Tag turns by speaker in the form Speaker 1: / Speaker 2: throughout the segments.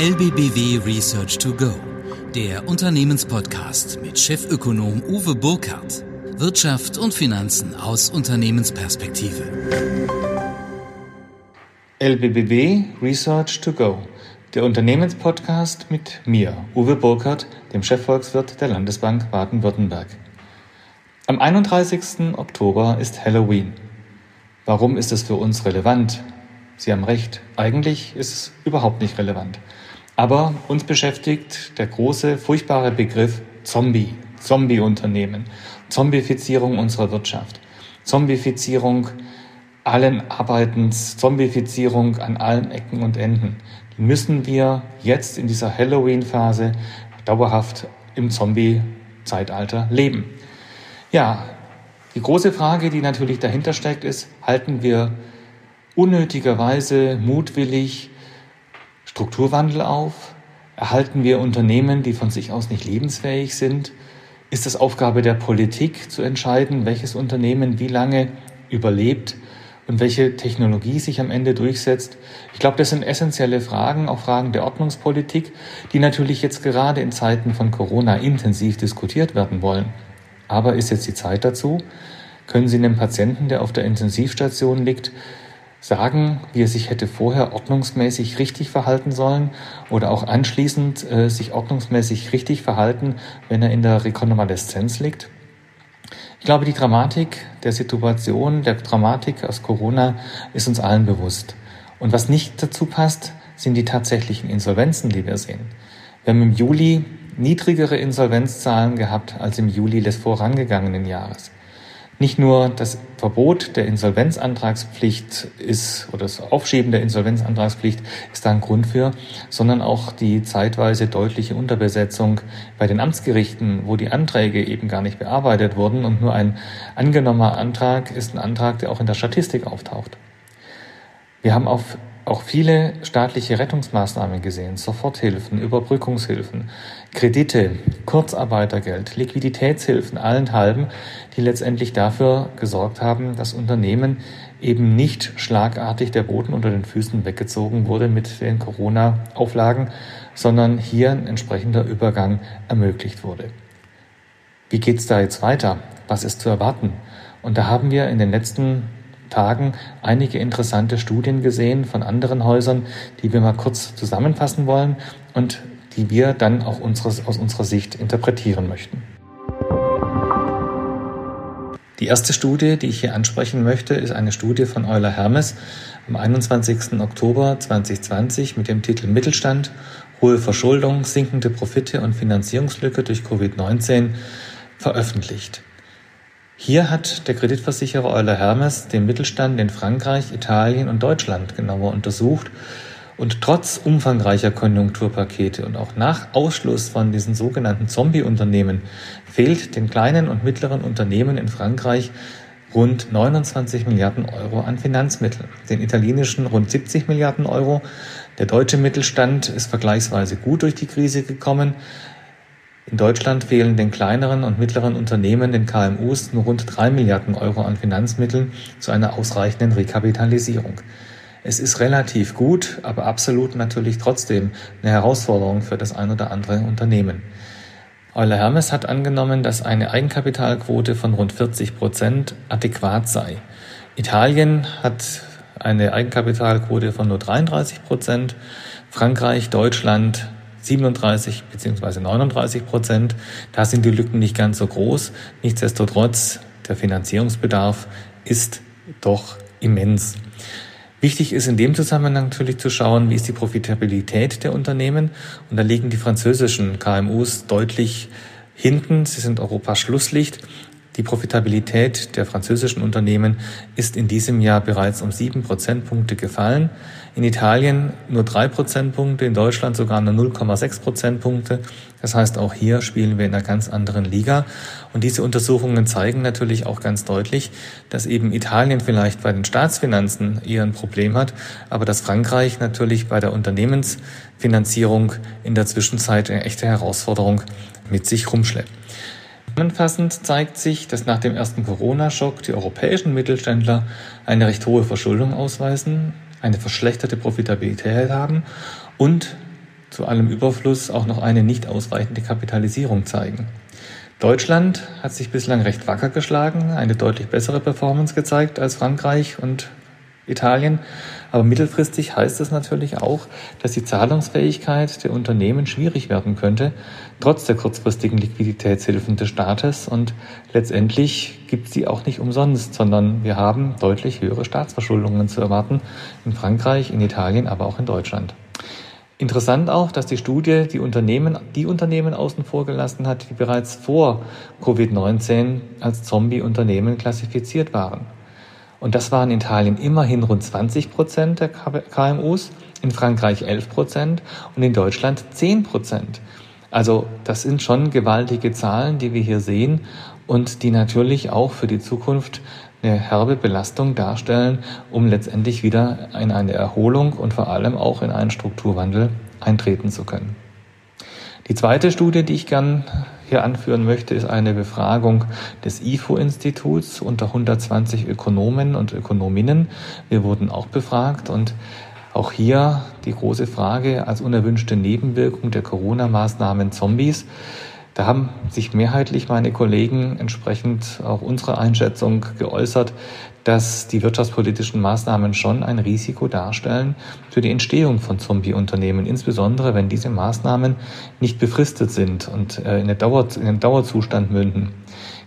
Speaker 1: LBBW Research to Go, der Unternehmenspodcast mit Chefökonom Uwe Burkhardt. Wirtschaft und Finanzen aus Unternehmensperspektive.
Speaker 2: LBBW Research to Go, der Unternehmenspodcast mit mir, Uwe Burkhardt, dem Chefvolkswirt der Landesbank Baden-Württemberg. Am 31. Oktober ist Halloween. Warum ist es für uns relevant? Sie haben recht, eigentlich ist es überhaupt nicht relevant. Aber uns beschäftigt der große, furchtbare Begriff Zombie, Zombie-Unternehmen, Zombifizierung unserer Wirtschaft, Zombifizierung allen Arbeitens, Zombifizierung an allen Ecken und Enden. Die müssen wir jetzt in dieser Halloween-Phase dauerhaft im Zombie-Zeitalter leben. Ja, die große Frage, die natürlich dahinter steckt, ist, halten wir unnötigerweise mutwillig Strukturwandel auf? Erhalten wir Unternehmen, die von sich aus nicht lebensfähig sind? Ist es Aufgabe der Politik zu entscheiden, welches Unternehmen wie lange überlebt und welche Technologie sich am Ende durchsetzt? Ich glaube, das sind essentielle Fragen, auch Fragen der Ordnungspolitik, die natürlich jetzt gerade in Zeiten von Corona intensiv diskutiert werden wollen. Aber ist jetzt die Zeit dazu? Können Sie einem Patienten, der auf der Intensivstation liegt, sagen, wie er sich hätte vorher ordnungsmäßig richtig verhalten sollen oder auch anschließend äh, sich ordnungsmäßig richtig verhalten, wenn er in der Rekonvaleszenz liegt? Ich glaube, die Dramatik der Situation, der Dramatik aus Corona ist uns allen bewusst. Und was nicht dazu passt, sind die tatsächlichen Insolvenzen, die wir sehen. Wir haben im Juli niedrigere Insolvenzzahlen gehabt als im Juli des vorangegangenen Jahres. Nicht nur das Verbot der Insolvenzantragspflicht ist oder das Aufschieben der Insolvenzantragspflicht ist da ein Grund für, sondern auch die zeitweise deutliche Unterbesetzung bei den Amtsgerichten, wo die Anträge eben gar nicht bearbeitet wurden und nur ein angenommener Antrag ist ein Antrag, der auch in der Statistik auftaucht. Wir haben auf auch viele staatliche Rettungsmaßnahmen gesehen, Soforthilfen, Überbrückungshilfen, Kredite, Kurzarbeitergeld, Liquiditätshilfen, allenthalben, die letztendlich dafür gesorgt haben, dass Unternehmen eben nicht schlagartig der Boden unter den Füßen weggezogen wurde mit den Corona-Auflagen, sondern hier ein entsprechender Übergang ermöglicht wurde. Wie geht's da jetzt weiter? Was ist zu erwarten? Und da haben wir in den letzten Tagen einige interessante Studien gesehen von anderen Häusern, die wir mal kurz zusammenfassen wollen und die wir dann auch unseres, aus unserer Sicht interpretieren möchten. Die erste Studie, die ich hier ansprechen möchte, ist eine Studie von Euler Hermes am 21. Oktober 2020 mit dem Titel Mittelstand, hohe Verschuldung, sinkende Profite und Finanzierungslücke durch Covid-19 veröffentlicht. Hier hat der Kreditversicherer Euler Hermes den Mittelstand in Frankreich, Italien und Deutschland genauer untersucht und trotz umfangreicher Konjunkturpakete und auch nach Ausschluss von diesen sogenannten Zombie-Unternehmen fehlt den kleinen und mittleren Unternehmen in Frankreich rund 29 Milliarden Euro an Finanzmitteln, den italienischen rund 70 Milliarden Euro. Der deutsche Mittelstand ist vergleichsweise gut durch die Krise gekommen, in Deutschland fehlen den kleineren und mittleren Unternehmen, den KMUs, nur rund drei Milliarden Euro an Finanzmitteln zu einer ausreichenden Rekapitalisierung. Es ist relativ gut, aber absolut natürlich trotzdem eine Herausforderung für das ein oder andere Unternehmen. Euler Hermes hat angenommen, dass eine Eigenkapitalquote von rund 40 Prozent adäquat sei. Italien hat eine Eigenkapitalquote von nur 33 Prozent, Frankreich, Deutschland 37 bzw. 39 Prozent. Da sind die Lücken nicht ganz so groß. Nichtsdestotrotz, der Finanzierungsbedarf ist doch immens. Wichtig ist in dem Zusammenhang natürlich zu schauen, wie ist die Profitabilität der Unternehmen. Und da liegen die französischen KMUs deutlich hinten. Sie sind Europas Schlusslicht. Die Profitabilität der französischen Unternehmen ist in diesem Jahr bereits um sieben Prozentpunkte gefallen. In Italien nur drei Prozentpunkte, in Deutschland sogar nur 0,6 Prozentpunkte. Das heißt, auch hier spielen wir in einer ganz anderen Liga. Und diese Untersuchungen zeigen natürlich auch ganz deutlich, dass eben Italien vielleicht bei den Staatsfinanzen eher ein Problem hat, aber dass Frankreich natürlich bei der Unternehmensfinanzierung in der Zwischenzeit eine echte Herausforderung mit sich rumschleppt. Zusammenfassend zeigt sich, dass nach dem ersten Corona-Schock die europäischen Mittelständler eine recht hohe Verschuldung ausweisen, eine verschlechterte Profitabilität haben und zu allem Überfluss auch noch eine nicht ausreichende Kapitalisierung zeigen. Deutschland hat sich bislang recht wacker geschlagen, eine deutlich bessere Performance gezeigt als Frankreich und Italien. Aber mittelfristig heißt das natürlich auch, dass die Zahlungsfähigkeit der Unternehmen schwierig werden könnte, trotz der kurzfristigen Liquiditätshilfen des Staates. Und letztendlich gibt es die auch nicht umsonst, sondern wir haben deutlich höhere Staatsverschuldungen zu erwarten in Frankreich, in Italien, aber auch in Deutschland. Interessant auch, dass die Studie die Unternehmen, die Unternehmen außen vor gelassen hat, die bereits vor Covid-19 als Zombie-Unternehmen klassifiziert waren. Und das waren in Italien immerhin rund 20 Prozent der KMUs, in Frankreich 11 Prozent und in Deutschland 10 Prozent. Also das sind schon gewaltige Zahlen, die wir hier sehen und die natürlich auch für die Zukunft eine herbe Belastung darstellen, um letztendlich wieder in eine Erholung und vor allem auch in einen Strukturwandel eintreten zu können. Die zweite Studie, die ich gern hier anführen möchte, ist eine Befragung des IFO-Instituts unter 120 Ökonomen und Ökonominnen. Wir wurden auch befragt und auch hier die große Frage als unerwünschte Nebenwirkung der Corona-Maßnahmen Zombies. Da haben sich mehrheitlich meine Kollegen entsprechend auch unserer Einschätzung geäußert, dass die wirtschaftspolitischen Maßnahmen schon ein Risiko darstellen für die Entstehung von Zombie-Unternehmen, insbesondere wenn diese Maßnahmen nicht befristet sind und äh, in, Dauer, in einen Dauerzustand münden.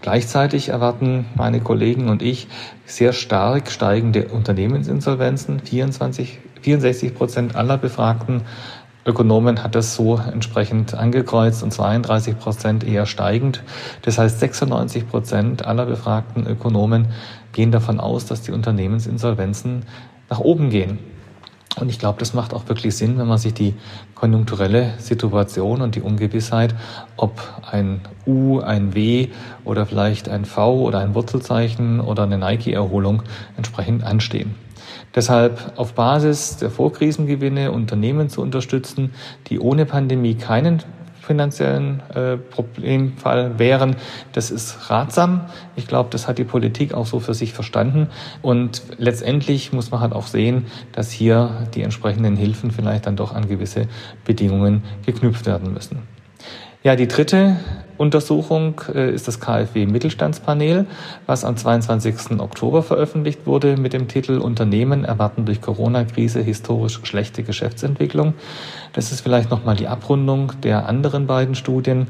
Speaker 2: Gleichzeitig erwarten meine Kollegen und ich sehr stark steigende Unternehmensinsolvenzen. 24, 64 Prozent aller Befragten Ökonomen hat das so entsprechend angekreuzt und 32 Prozent eher steigend. Das heißt, 96 Prozent aller befragten Ökonomen gehen davon aus, dass die Unternehmensinsolvenzen nach oben gehen. Und ich glaube, das macht auch wirklich Sinn, wenn man sich die konjunkturelle Situation und die Ungewissheit, ob ein U, ein W oder vielleicht ein V oder ein Wurzelzeichen oder eine Nike-Erholung entsprechend anstehen. Deshalb auf Basis der Vorkrisengewinne Unternehmen zu unterstützen, die ohne Pandemie keinen finanziellen äh, Problemfall wären. Das ist ratsam. Ich glaube, das hat die Politik auch so für sich verstanden. Und letztendlich muss man halt auch sehen, dass hier die entsprechenden Hilfen vielleicht dann doch an gewisse Bedingungen geknüpft werden müssen. Ja, die dritte Untersuchung äh, ist das KfW Mittelstandspanel, was am 22. Oktober veröffentlicht wurde mit dem Titel Unternehmen erwarten durch Corona-Krise historisch schlechte Geschäftsentwicklung. Das ist vielleicht nochmal die Abrundung der anderen beiden Studien.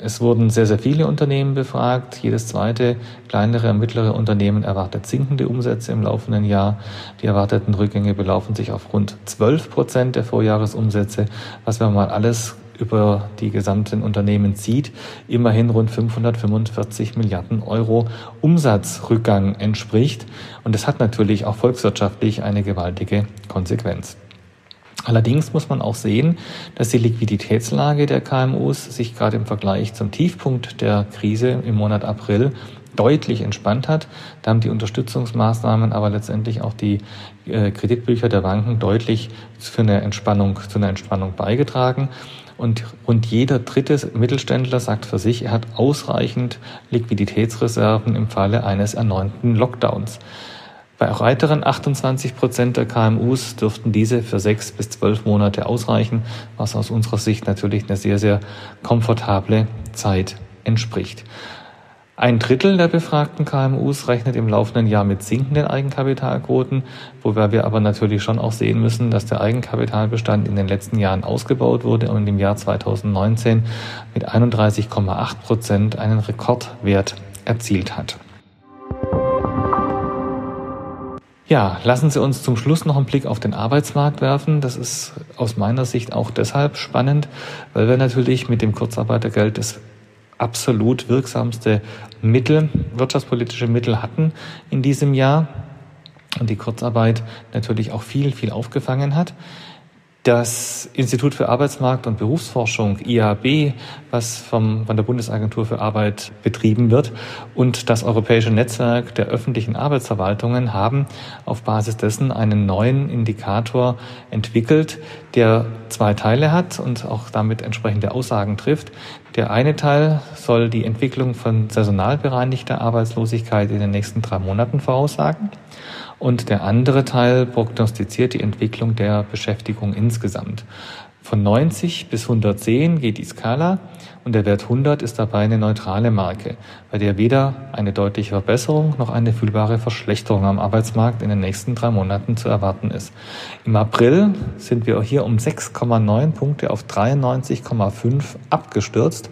Speaker 2: Es wurden sehr, sehr viele Unternehmen befragt. Jedes zweite kleinere und mittlere Unternehmen erwartet sinkende Umsätze im laufenden Jahr. Die erwarteten Rückgänge belaufen sich auf rund 12 Prozent der Vorjahresumsätze, was wir mal alles über die gesamten Unternehmen zieht, immerhin rund 545 Milliarden Euro Umsatzrückgang entspricht. Und das hat natürlich auch volkswirtschaftlich eine gewaltige Konsequenz. Allerdings muss man auch sehen, dass die Liquiditätslage der KMUs sich gerade im Vergleich zum Tiefpunkt der Krise im Monat April deutlich entspannt hat. Da haben die Unterstützungsmaßnahmen, aber letztendlich auch die äh, Kreditbücher der Banken deutlich für eine Entspannung, zu einer Entspannung beigetragen. Und rund jeder dritte Mittelständler sagt für sich, er hat ausreichend Liquiditätsreserven im Falle eines erneuten Lockdowns. Bei weiteren 28 Prozent der KMUs dürften diese für sechs bis zwölf Monate ausreichen, was aus unserer Sicht natürlich eine sehr, sehr komfortable Zeit entspricht. Ein Drittel der befragten KMUs rechnet im laufenden Jahr mit sinkenden Eigenkapitalquoten, wobei wir aber natürlich schon auch sehen müssen, dass der Eigenkapitalbestand in den letzten Jahren ausgebaut wurde und im Jahr 2019 mit 31,8 Prozent einen Rekordwert erzielt hat. Ja, lassen Sie uns zum Schluss noch einen Blick auf den Arbeitsmarkt werfen. Das ist aus meiner Sicht auch deshalb spannend, weil wir natürlich mit dem Kurzarbeitergeld das absolut wirksamste Mittel, wirtschaftspolitische Mittel hatten in diesem Jahr und die Kurzarbeit natürlich auch viel, viel aufgefangen hat. Das Institut für Arbeitsmarkt und Berufsforschung, IAB, was vom, von der Bundesagentur für Arbeit betrieben wird, und das Europäische Netzwerk der öffentlichen Arbeitsverwaltungen haben auf Basis dessen einen neuen Indikator entwickelt, der zwei Teile hat und auch damit entsprechende Aussagen trifft. Der eine Teil soll die Entwicklung von saisonal bereinigter Arbeitslosigkeit in den nächsten drei Monaten voraussagen. Und der andere Teil prognostiziert die Entwicklung der Beschäftigung insgesamt. Von 90 bis 110 geht die Skala und der Wert 100 ist dabei eine neutrale Marke, bei der weder eine deutliche Verbesserung noch eine fühlbare Verschlechterung am Arbeitsmarkt in den nächsten drei Monaten zu erwarten ist. Im April sind wir hier um 6,9 Punkte auf 93,5 abgestürzt.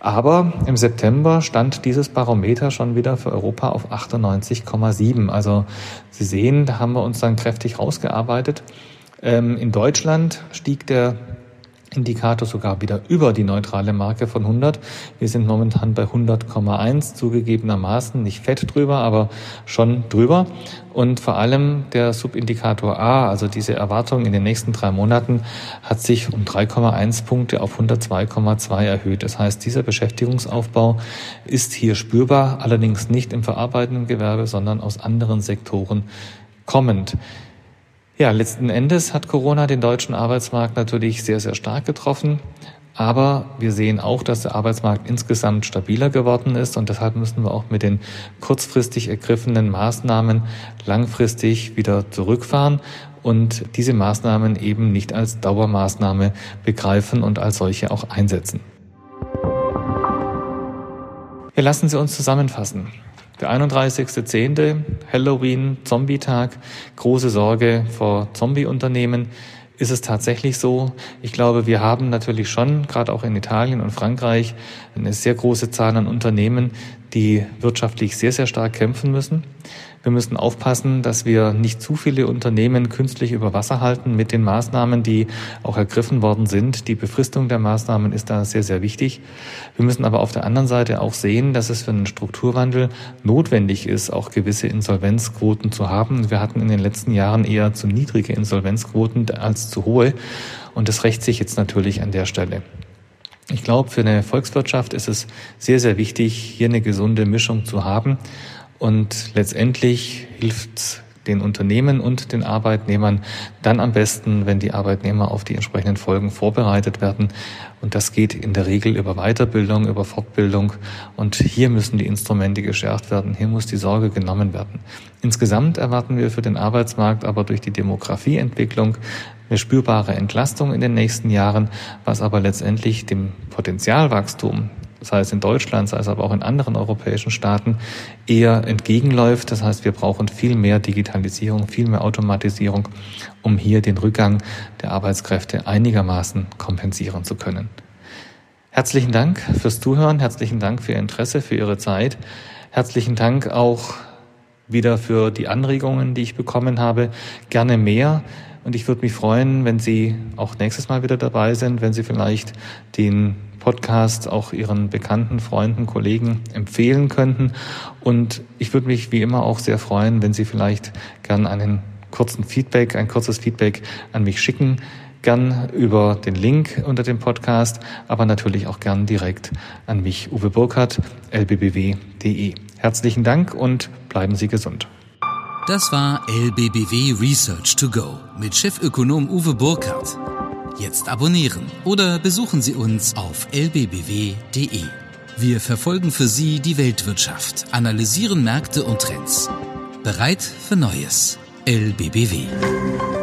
Speaker 2: Aber im September stand dieses Barometer schon wieder für Europa auf 98,7. Also Sie sehen, da haben wir uns dann kräftig rausgearbeitet. Ähm, in Deutschland stieg der Indikator sogar wieder über die neutrale Marke von 100. Wir sind momentan bei 100,1 zugegebenermaßen, nicht fett drüber, aber schon drüber. Und vor allem der Subindikator A, also diese Erwartung in den nächsten drei Monaten, hat sich um 3,1 Punkte auf 102,2 erhöht. Das heißt, dieser Beschäftigungsaufbau ist hier spürbar, allerdings nicht im verarbeitenden Gewerbe, sondern aus anderen Sektoren kommend. Ja, letzten Endes hat Corona den deutschen Arbeitsmarkt natürlich sehr, sehr stark getroffen. Aber wir sehen auch, dass der Arbeitsmarkt insgesamt stabiler geworden ist und deshalb müssen wir auch mit den kurzfristig ergriffenen Maßnahmen langfristig wieder zurückfahren und diese Maßnahmen eben nicht als Dauermaßnahme begreifen und als solche auch einsetzen. Wir lassen sie uns zusammenfassen. Der 31.10. Halloween, Zombie-Tag, große Sorge vor Zombie-Unternehmen. Ist es tatsächlich so? Ich glaube, wir haben natürlich schon, gerade auch in Italien und Frankreich, eine sehr große Zahl an Unternehmen, die wirtschaftlich sehr, sehr stark kämpfen müssen. Wir müssen aufpassen, dass wir nicht zu viele Unternehmen künstlich über Wasser halten mit den Maßnahmen, die auch ergriffen worden sind. Die Befristung der Maßnahmen ist da sehr, sehr wichtig. Wir müssen aber auf der anderen Seite auch sehen, dass es für einen Strukturwandel notwendig ist, auch gewisse Insolvenzquoten zu haben. Wir hatten in den letzten Jahren eher zu niedrige Insolvenzquoten als zu hohe. Und das rächt sich jetzt natürlich an der Stelle. Ich glaube, für eine Volkswirtschaft ist es sehr, sehr wichtig, hier eine gesunde Mischung zu haben. Und letztendlich hilft den Unternehmen und den Arbeitnehmern dann am besten, wenn die Arbeitnehmer auf die entsprechenden Folgen vorbereitet werden. Und das geht in der Regel über Weiterbildung, über Fortbildung. Und hier müssen die Instrumente geschärft werden. Hier muss die Sorge genommen werden. Insgesamt erwarten wir für den Arbeitsmarkt aber durch die Demografieentwicklung eine spürbare Entlastung in den nächsten Jahren, was aber letztendlich dem Potenzialwachstum sei es in Deutschland, sei es aber auch in anderen europäischen Staaten, eher entgegenläuft. Das heißt, wir brauchen viel mehr Digitalisierung, viel mehr Automatisierung, um hier den Rückgang der Arbeitskräfte einigermaßen kompensieren zu können. Herzlichen Dank fürs Zuhören, herzlichen Dank für Ihr Interesse, für Ihre Zeit. Herzlichen Dank auch wieder für die Anregungen, die ich bekommen habe. Gerne mehr. Und ich würde mich freuen, wenn Sie auch nächstes Mal wieder dabei sind, wenn Sie vielleicht den Podcast auch Ihren bekannten Freunden, Kollegen empfehlen könnten. Und ich würde mich wie immer auch sehr freuen, wenn Sie vielleicht gern einen kurzen Feedback, ein kurzes Feedback an mich schicken. Gern über den Link unter dem Podcast, aber natürlich auch gern direkt an mich, Uwe Burkhardt, lbbw.de. Herzlichen Dank und bleiben Sie gesund.
Speaker 1: Das war LBBW Research to Go mit Chefökonom Uwe Burkhardt. Jetzt abonnieren oder besuchen Sie uns auf lbbw.de. Wir verfolgen für Sie die Weltwirtschaft, analysieren Märkte und Trends. Bereit für Neues. LBBW.